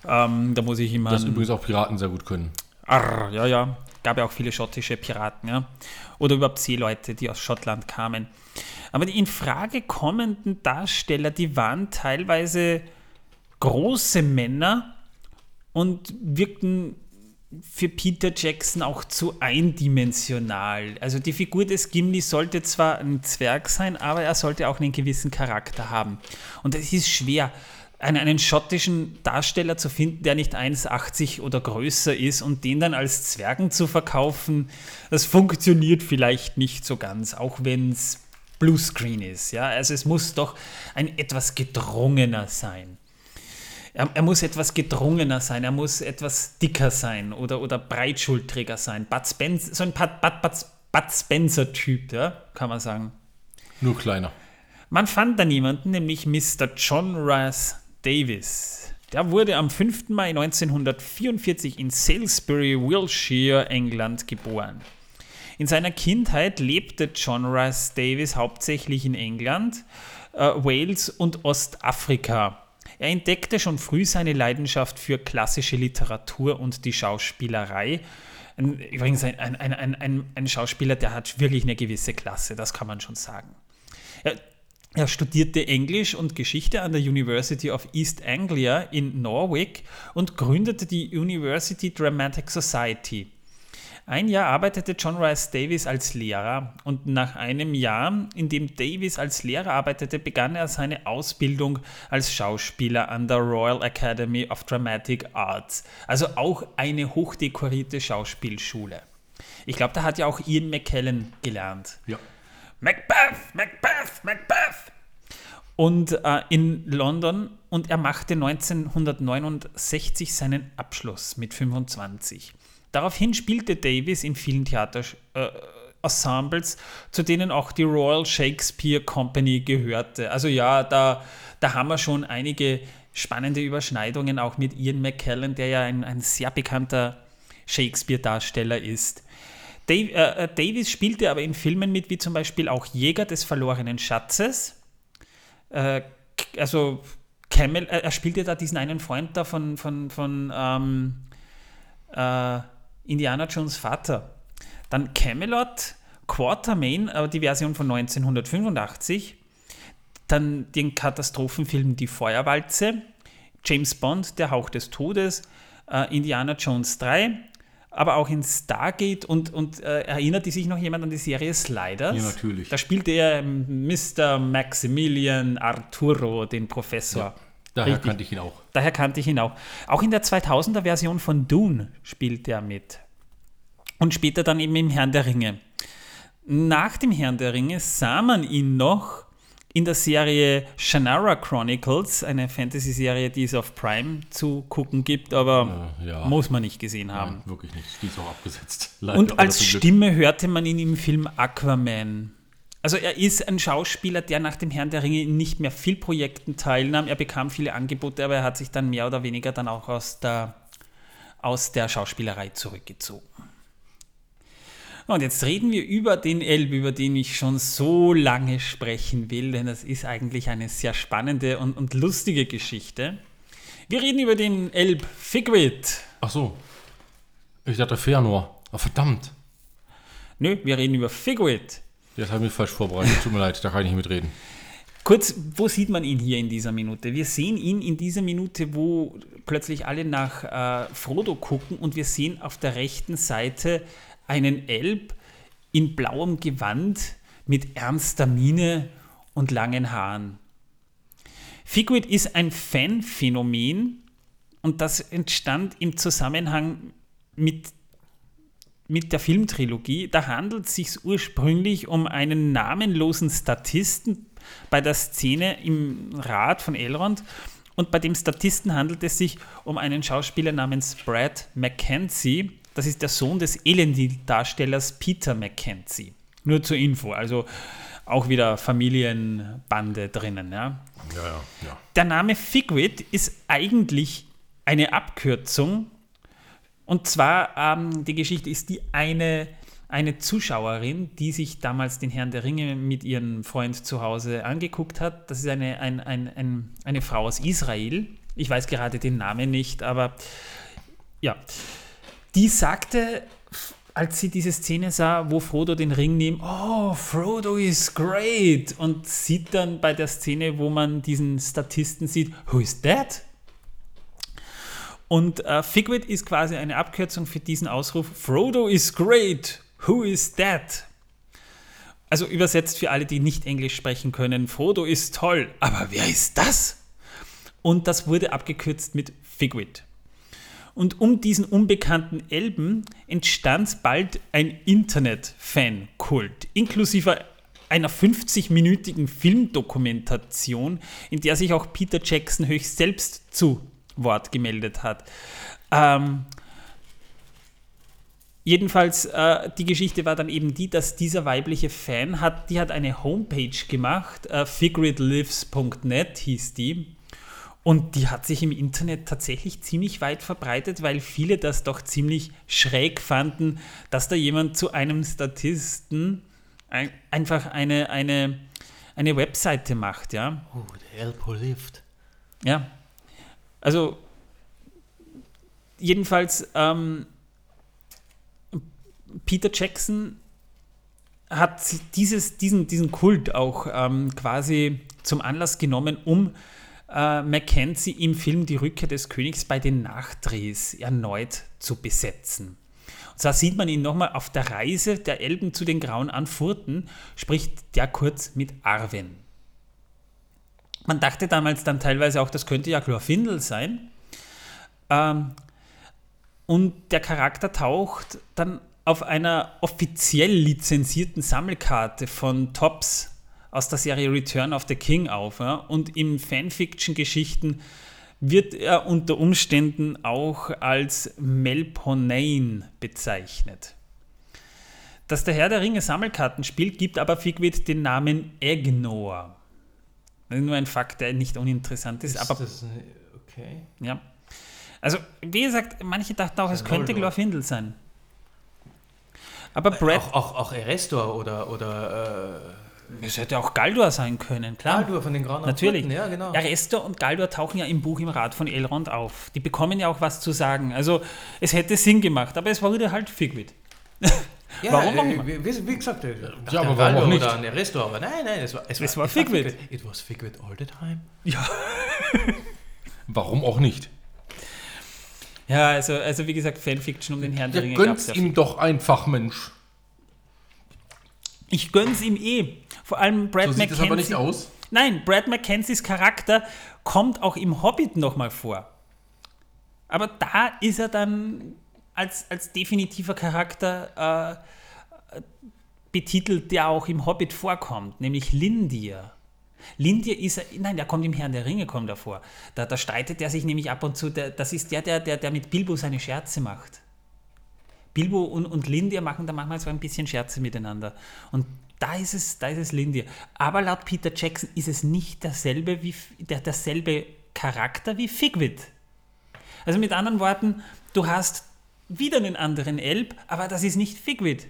ähm, da muss ich immer. Das übrigens auch Piraten sehr gut können. Arr, ja, ja. Gab ja auch viele schottische Piraten, ja. Oder überhaupt Seeleute, die aus Schottland kamen. Aber die in Frage kommenden Darsteller, die waren teilweise große Männer und wirkten für Peter Jackson auch zu eindimensional. Also die Figur des Gimli sollte zwar ein Zwerg sein, aber er sollte auch einen gewissen Charakter haben. Und es ist schwer, einen, einen schottischen Darsteller zu finden, der nicht 1,80 oder größer ist und den dann als Zwergen zu verkaufen, das funktioniert vielleicht nicht so ganz, auch wenn es Bluescreen ist. Ja? Also es muss doch ein etwas gedrungener sein. Er, er muss etwas gedrungener sein, er muss etwas dicker sein oder, oder breitschultriger sein. Bud Spencer, so ein Bud, Bud, Bud, Bud Spencer-Typ, ja, kann man sagen. Nur kleiner. Man fand dann jemanden, nämlich Mr. John Rice Davis. Der wurde am 5. Mai 1944 in Salisbury, Wiltshire, England geboren. In seiner Kindheit lebte John Rice Davis hauptsächlich in England, äh, Wales und Ostafrika. Er entdeckte schon früh seine Leidenschaft für klassische Literatur und die Schauspielerei. Übrigens ein, ein, ein, ein Schauspieler, der hat wirklich eine gewisse Klasse, das kann man schon sagen. Er, er studierte Englisch und Geschichte an der University of East Anglia in Norwich und gründete die University Dramatic Society. Ein Jahr arbeitete John Rice Davis als Lehrer und nach einem Jahr, in dem Davis als Lehrer arbeitete, begann er seine Ausbildung als Schauspieler an der Royal Academy of Dramatic Arts, also auch eine hochdekorierte Schauspielschule. Ich glaube, da hat ja auch Ian McKellen gelernt. Ja. Macbeth, Macbeth, Macbeth. Und äh, in London und er machte 1969 seinen Abschluss mit 25. Daraufhin spielte Davis in vielen Theaterensembles, zu denen auch die Royal Shakespeare Company gehörte. Also ja, da, da haben wir schon einige spannende Überschneidungen auch mit Ian McKellen, der ja ein, ein sehr bekannter Shakespeare-Darsteller ist. Dave, äh, Davis spielte aber in Filmen mit, wie zum Beispiel auch Jäger des verlorenen Schatzes. Äh, also Camel, äh, er spielte da diesen einen Freund da von, von, von ähm, äh, Indiana Jones Vater. Dann Camelot, Quartermain, aber die Version von 1985. Dann den Katastrophenfilm Die Feuerwalze, James Bond, Der Hauch des Todes, äh, Indiana Jones 3, aber auch in Stargate und, und äh, erinnert die sich noch jemand an die Serie Sliders? Ja, natürlich. Da spielte er Mr. Maximilian Arturo, den Professor. Daher Richtig. kannte ich ihn auch. Daher kannte ich ihn auch. Auch in der 2000er Version von Dune spielt er mit. Und später dann eben im Herrn der Ringe. Nach dem Herrn der Ringe sah man ihn noch in der Serie Shannara Chronicles, eine Fantasy-Serie, die es auf Prime zu gucken gibt, aber Äh, ja. muss man nicht gesehen haben. Nein, wirklich nicht. Die ist auch abgesetzt. Leider, Und als. Stimme hörte man ihn im Film Aquaman. Also er ist ein Schauspieler, der nach dem Herrn der Ringe in nicht mehr viel Projekten teilnahm. Er bekam viele Angebote, aber er hat sich dann mehr oder weniger dann auch aus der, aus der Schauspielerei zurückgezogen. Und jetzt reden wir über den Elb, über den ich schon so lange sprechen will, denn das ist eigentlich eine sehr spannende und, und lustige Geschichte. Wir reden über den Elb Figwit. Ach so. Ich dachte Fëanor. Oh, verdammt. Nö, wir reden über Figwit. Jetzt habe ich mich falsch vorbereitet. Tut mir leid, da kann ich nicht mitreden. Kurz, wo sieht man ihn hier in dieser Minute? Wir sehen ihn in dieser Minute, wo plötzlich alle nach äh, Frodo gucken und wir sehen auf der rechten Seite einen Elb in blauem Gewand mit ernster Miene und langen Haaren. Figwit ist ein Fanphänomen und das entstand im Zusammenhang mit mit der Filmtrilogie. Da handelt es sich ursprünglich um einen namenlosen Statisten bei der Szene im Rat von Elrond. Und bei dem Statisten handelt es sich um einen Schauspieler namens Brad Mackenzie. Das ist der Sohn des Elendil-Darstellers Peter Mackenzie. Nur zur Info, also auch wieder Familienbande drinnen. Ja. Ja, ja, ja. Der Name Figwit ist eigentlich eine Abkürzung. Und zwar, ähm, die Geschichte ist die eine, eine Zuschauerin, die sich damals den Herrn der Ringe mit ihrem Freund zu Hause angeguckt hat. Das ist eine, ein, ein, ein, eine Frau aus Israel. Ich weiß gerade den Namen nicht, aber ja. Die sagte, als sie diese Szene sah, wo Frodo den Ring nimmt, oh, Frodo is great. Und sieht dann bei der Szene, wo man diesen Statisten sieht, who is that? Und äh, Figwit ist quasi eine Abkürzung für diesen Ausruf, Frodo is great, who is that? Also übersetzt für alle, die nicht Englisch sprechen können, Frodo ist toll, aber wer ist das? Und das wurde abgekürzt mit Figwit. Und um diesen unbekannten Elben entstand bald ein Internet-Fan-Kult, inklusive einer 50-minütigen Filmdokumentation, in der sich auch Peter Jackson höchst selbst zu Wort gemeldet hat. Ähm, jedenfalls, äh, die Geschichte war dann eben die, dass dieser weibliche Fan hat, die hat eine Homepage gemacht, äh, figureitlives.net hieß die. Und die hat sich im Internet tatsächlich ziemlich weit verbreitet, weil viele das doch ziemlich schräg fanden, dass da jemand zu einem Statisten ein, einfach eine, eine, eine Webseite macht, ja. Oh, der Elpo lived. Ja. Also, jedenfalls, ähm, Peter Jackson hat dieses, diesen, diesen Kult auch ähm, quasi zum Anlass genommen, um äh, Mackenzie im Film Die Rückkehr des Königs bei den Nachdrehs erneut zu besetzen. Und zwar sieht man ihn nochmal auf der Reise der Elben zu den Grauen Anfurten, spricht der kurz mit Arwen. Man dachte damals dann teilweise auch, das könnte ja Glorfindel sein. Ähm, und der Charakter taucht dann auf einer offiziell lizenzierten Sammelkarte von Tops aus der Serie Return of the King auf. Ja? Und in Fanfiction-Geschichten wird er unter Umständen auch als Melponane bezeichnet. Dass der Herr der Ringe Sammelkarten spielt, gibt aber Figwit den Namen Egnor. Das ist nur ein Fakt, der nicht uninteressant ist. ist aber, das, okay. Ja. Also, wie gesagt, manche dachten auch, es könnte Glorfindel sein. Aber Brad. Auch, auch, auch Erestor oder. oder äh es hätte auch Galdor sein können, klar. Galdor von den Grauen Natürlich. ja, genau. Arestor und Galdor tauchen ja im Buch im Rat von Elrond auf. Die bekommen ja auch was zu sagen. Also es hätte Sinn gemacht, aber es wurde halt Figwit. Ja, warum auch immer? Wie, wie gesagt, ja, aber warum auch nicht? Oder ein Arestor, aber nein, nein, es war, es war, es war Figwit. Figwit. It was Figwit all the time. Ja. warum auch nicht? Ja, also, also wie gesagt, Fanfiction um den Herrn der Ringe. Gönnt ihm doch einfach, Mensch. Ich gönn's ihm eh. Vor allem Brad so sieht McKenzie. aber nicht aus. Nein, Brad McKenzies Charakter kommt auch im Hobbit nochmal vor. Aber da ist er dann als, als definitiver Charakter äh, betitelt, der auch im Hobbit vorkommt, nämlich Lindir. Lindir ist er, nein, der kommt im Herrn der Ringe, kommt er vor. Da, da streitet er sich nämlich ab und zu, der, das ist der, der, der, der mit Bilbo seine Scherze macht. Bilbo und, und Lindir machen da manchmal so ein bisschen Scherze miteinander. Und da ist es, da ist es Lindir. Aber laut Peter Jackson ist es nicht derselbe, wie, der, derselbe Charakter wie Figwit. Also mit anderen Worten, du hast wieder einen anderen Elb, aber das ist nicht Figwit.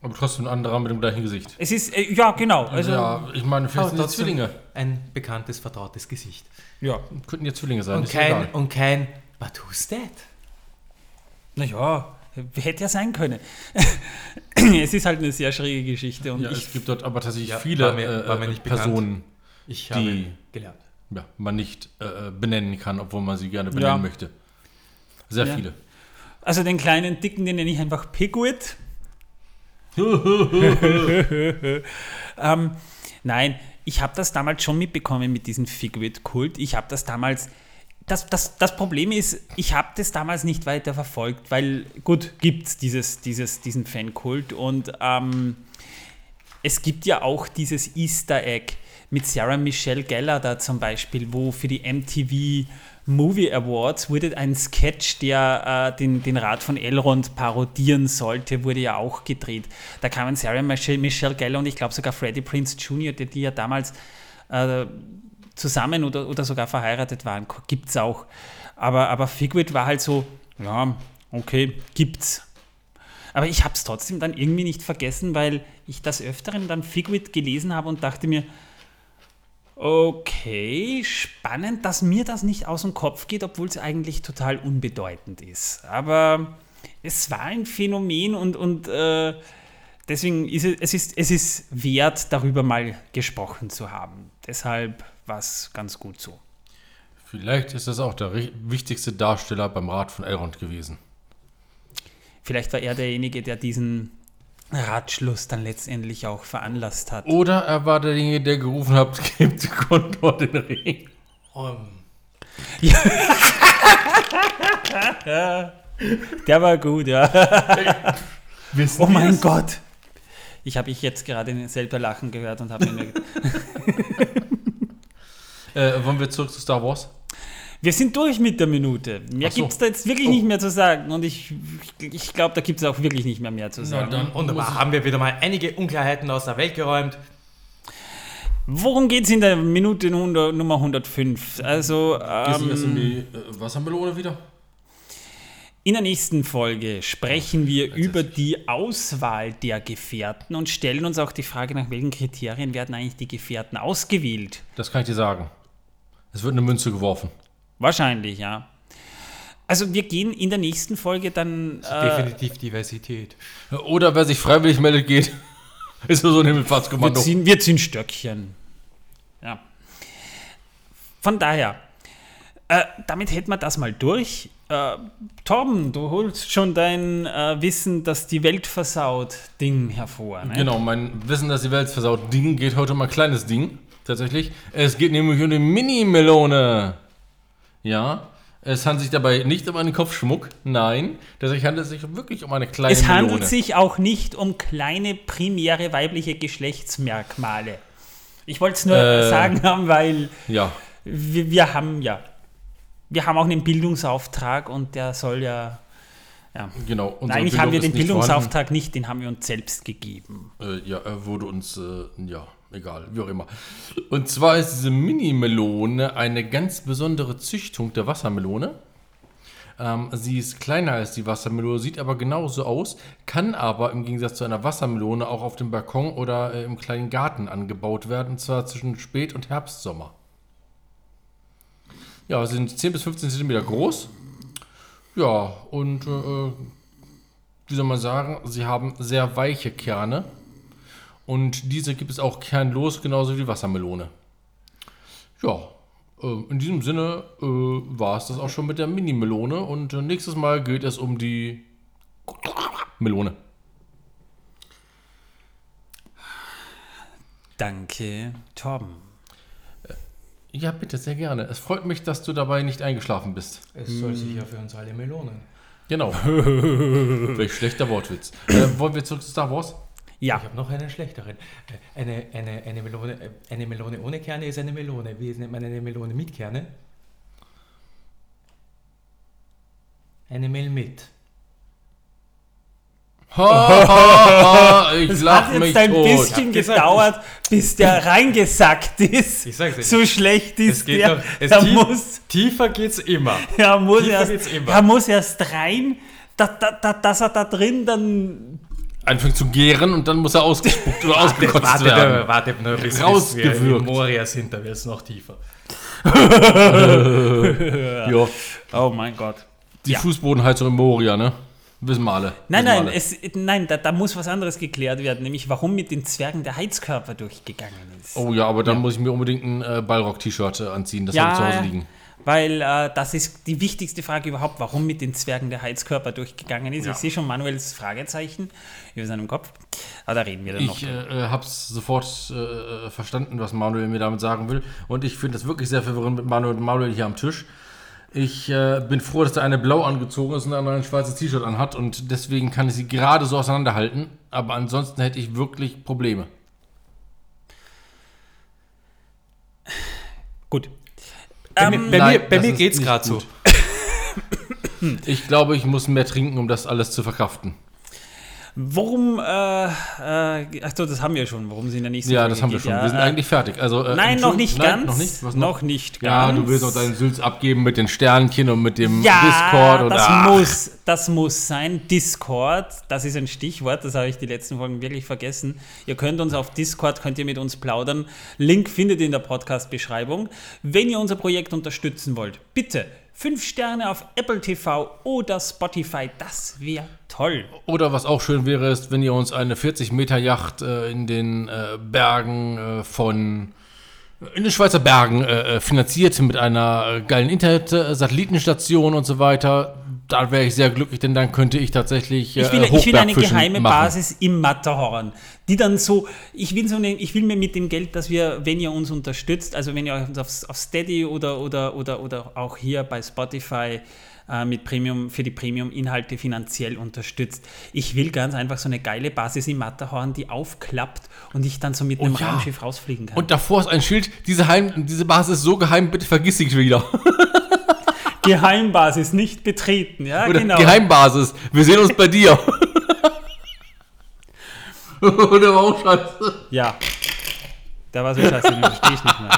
Aber trotzdem ein anderer mit dem gleichen Gesicht. Es ist, äh, ja, genau. Also, ja, ich meine, vielleicht sind Zwillinge. Ein bekanntes, vertrautes Gesicht. Ja, könnten ja Zwillinge sein. Und kein, und kein, but who's that? Naja, hätte ja sein können. es ist halt eine sehr schräge Geschichte. Und ja, ich, es gibt dort aber tatsächlich ja, viele war mir, war mir äh, Personen, ich die gelernt. Ja, man nicht äh, benennen kann, obwohl man sie gerne benennen möchte. Sehr viele. Also den kleinen Dicken, den nenne ich einfach Pigwit. ähm, nein, ich habe das damals schon mitbekommen mit diesem Figwit-Kult. Ich habe das damals das, das, das Problem ist, ich habe das damals nicht weiter verfolgt, weil, gut, gibt es dieses, dieses, diesen Fankult und ähm, es gibt ja auch dieses Easter Egg mit Sarah Michelle Gellar da zum Beispiel, wo für die MTV Movie Awards wurde ein Sketch, der äh, den, den Rat von Elrond parodieren sollte, wurde ja auch gedreht. Da kamen Sarah Michelle, Michelle Gellar und ich glaube sogar Freddie Prince Jr., die, die ja damals äh, zusammen oder, oder sogar verheiratet waren, gibt es auch. Aber, aber Figwit war halt so, ja, okay, gibt's. Aber ich habe es trotzdem dann irgendwie nicht vergessen, weil ich das Öfteren dann Figwit gelesen habe und dachte mir, okay, spannend, dass mir das nicht aus dem Kopf geht, obwohl es eigentlich total unbedeutend ist. Aber es war ein Phänomen und, und äh, deswegen ist es, es, ist es ist wert, darüber mal gesprochen zu haben. Deshalb war es ganz gut so. Vielleicht ist das auch der wichtigste Darsteller beim Rat von Elrond gewesen. Vielleicht war er derjenige, der diesen Ratschluss dann letztendlich auch veranlasst hat. Oder er war derjenige, der gerufen hat, gebt Gondor den Ring. Um. Ja. der war gut, ja. oh mein Gott. Ich habe ich jetzt gerade selber lachen gehört und habe mir. äh, wollen wir zurück zu Star Wars? Wir sind durch mit der Minute. Mehr so. gibt es da jetzt wirklich oh. nicht mehr zu sagen. Und ich, ich glaube, da gibt es auch wirklich nicht mehr mehr zu sagen. Na, dann wunderbar. Haben wir wieder mal einige Unklarheiten aus der Welt geräumt. Worum geht es in der Minute Nummer 105? Also, ähm, in die äh, Wassermelone wieder? In der nächsten Folge sprechen wir über die Auswahl der Gefährten und stellen uns auch die Frage, nach welchen Kriterien werden eigentlich die Gefährten ausgewählt. Das kann ich dir sagen. Es wird eine Münze geworfen. Wahrscheinlich, ja. Also wir gehen in der nächsten Folge dann. Äh, definitiv Diversität. Oder wer sich freiwillig meldet, geht. Ist nur so ein Himmelfahrtskommando. Wir ziehen, wir ziehen Stöckchen. Ja. Von daher, äh, damit hätten wir das mal durch. Äh, Torben, du holst schon dein äh, Wissen, dass die Welt versaut Ding hervor. Ne? Genau, mein Wissen, dass die Welt versaut Ding geht heute um ein kleines Ding. Tatsächlich. Es geht nämlich um die Mini-Melone. Ja, es handelt sich dabei nicht um einen Kopfschmuck, nein, tatsächlich handelt es sich wirklich um eine kleine Es handelt Melone. sich auch nicht um kleine primäre weibliche Geschlechtsmerkmale. Ich wollte es nur äh, sagen haben, weil ja. wir, wir, haben ja, wir haben auch einen Bildungsauftrag und der soll ja ja. Genau. Nein, eigentlich haben wir den Bildungsauftrag nicht, den haben wir uns selbst gegeben. Äh, ja, er wurde uns, äh, ja, egal, wie auch immer. Und zwar ist diese Mini-Melone eine ganz besondere Züchtung der Wassermelone. Ähm, sie ist kleiner als die Wassermelone, sieht aber genauso aus, kann aber im Gegensatz zu einer Wassermelone auch auf dem Balkon oder äh, im kleinen Garten angebaut werden, und zwar zwischen Spät- und Herbstsommer. Ja, sie sind 10 bis 15 cm groß. Ja, und äh, wie soll man sagen, sie haben sehr weiche Kerne und diese gibt es auch kernlos, genauso wie die Wassermelone. Ja, äh, in diesem Sinne äh, war es das auch schon mit der Mini-Melone. Und äh, nächstes Mal geht es um die Melone. Danke, Torben. Ja, bitte, sehr gerne. Es freut mich, dass du dabei nicht eingeschlafen bist. Es soll sich ja für uns alle Melonen. Genau. Welch schlechter Wortwitz. Äh, wollen wir zurück zu Star Wars? Ja. Ich habe noch einen schlechteren. Äh, eine, eine, eine, Melone, äh, eine Melone ohne Kerne ist eine Melone. Wie nennt man eine Melone mit Kerne? Eine Mel mit. ich lach hat jetzt ein tot. bisschen gedauert, bis der reingesackt ist. Ich sag's so schlecht ist der. Doch, er tief, muss, tiefer geht's immer. Er muss, erst, immer. er muss erst rein, da, da, da, dass er da drin dann anfängt zu gären und dann muss er ausgespuckt oder ausgekotzt warte, werden. Warte, warte nur, bis, Rausgewürgt. Moria sind, da wird es noch tiefer. ja. Oh mein Gott. Die ja. Fußbodenheizung in Moria, ne? Wissen wir alle. Nein, nein, alle. Es, nein da, da, muss was anderes geklärt werden, nämlich warum mit den Zwergen der Heizkörper durchgegangen ist. Oh ja, aber dann ja. muss ich mir unbedingt ein äh, Ballrock-T-Shirt äh, anziehen, das ja, habe ich zu Hause liegen weil äh, das ist die wichtigste Frage überhaupt, warum mit den Zwergen der Heizkörper durchgegangen ist. Ja. Ich sehe schon Manuels Fragezeichen über seinem Kopf, aber da reden wir dann ich, noch. Ich äh, äh habe es sofort äh, äh, verstanden, was Manuel mir damit sagen will und ich finde das wirklich sehr verwirrend mit Manuel, und Manuel hier am Tisch. Ich äh, bin froh, dass der eine blau angezogen ist und der andere ein schwarzes T-Shirt anhat und deswegen kann ich sie gerade so auseinanderhalten, aber ansonsten hätte ich wirklich Probleme. Gut, bei, Ähm, mir, bei nein, mir, bei mir ist geht es nicht gerade so. Ich glaube, ich muss mehr trinken, um das alles zu verkraften. Worum, äh, äh, ach so, das haben wir schon, worum sie in der nächsten Ja, Folge das haben wir geht, schon. ja, wir sind äh, eigentlich fertig. Also, äh, Nein, noch nicht nein, ganz. Noch nicht? Was noch nicht Ja, ganz. du willst noch deinen Sülz abgeben mit den Sternchen und mit dem Ja, Discord. Und das ach, muss, das muss sein. Discord, das ist ein Stichwort, das habe ich die letzten Folgen wirklich vergessen. Ihr könnt uns auf Discord, könnt ihr mit uns plaudern. Link findet ihr in der Podcast-Beschreibung. Wenn ihr unser Projekt unterstützen wollt, bitte 5 Sterne auf Apple TV oder Spotify, das wäre toll. Oder was auch schön wäre, ist, wenn ihr uns eine 40 Meter Yacht äh, in den äh, Bergen äh, von in den Schweizer Bergen äh, äh, finanziert mit einer äh, geilen Internet-Satellitenstation und so weiter. Da wäre ich sehr glücklich, denn dann könnte ich tatsächlich äh, Ich will, ich will eine geheime machen. Basis im Matterhorn, die dann so, ich will so eine, ich will mir mit dem Geld, dass wir, wenn ihr uns unterstützt, also wenn ihr uns auf, auf Steady oder, oder, oder, oder auch hier bei Spotify äh, mit Premium, für die Premium-Inhalte finanziell unterstützt. Ich will ganz einfach so eine geile Basis im Matterhorn, die aufklappt und ich dann so mit einem Oh ja. Raumschiff rausfliegen kann. Und davor ist ein Schild, diese, Heim, diese Basis ist so geheim, bitte vergiss sie wieder. Geheimbasis nicht betreten, ja Oder genau. Geheimbasis, wir sehen uns bei dir. Oder war auch scheiße. ja. Da war so scheiße, den verstehe ich nicht mehr.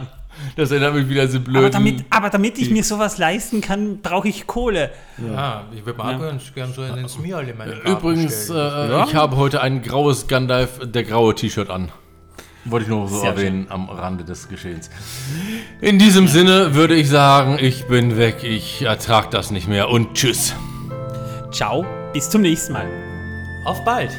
Das erinnert mich wieder an diese blöden... Aber damit, aber damit ich mir sowas leisten kann, brauche ich Kohle. Ja, ich würde mal ganz gern so in meinen Garten Übrigens, äh, stellen. Ja? ich habe heute ein graues Gandalf, der graue T-Shirt an. Wollte ich nur so Sehr erwähnen am Rande des Geschehens. In diesem Sinne würde ich sagen, ich bin weg, ich ertrag das nicht mehr und tschüss. Ciao, bis zum nächsten Mal. Auf bald!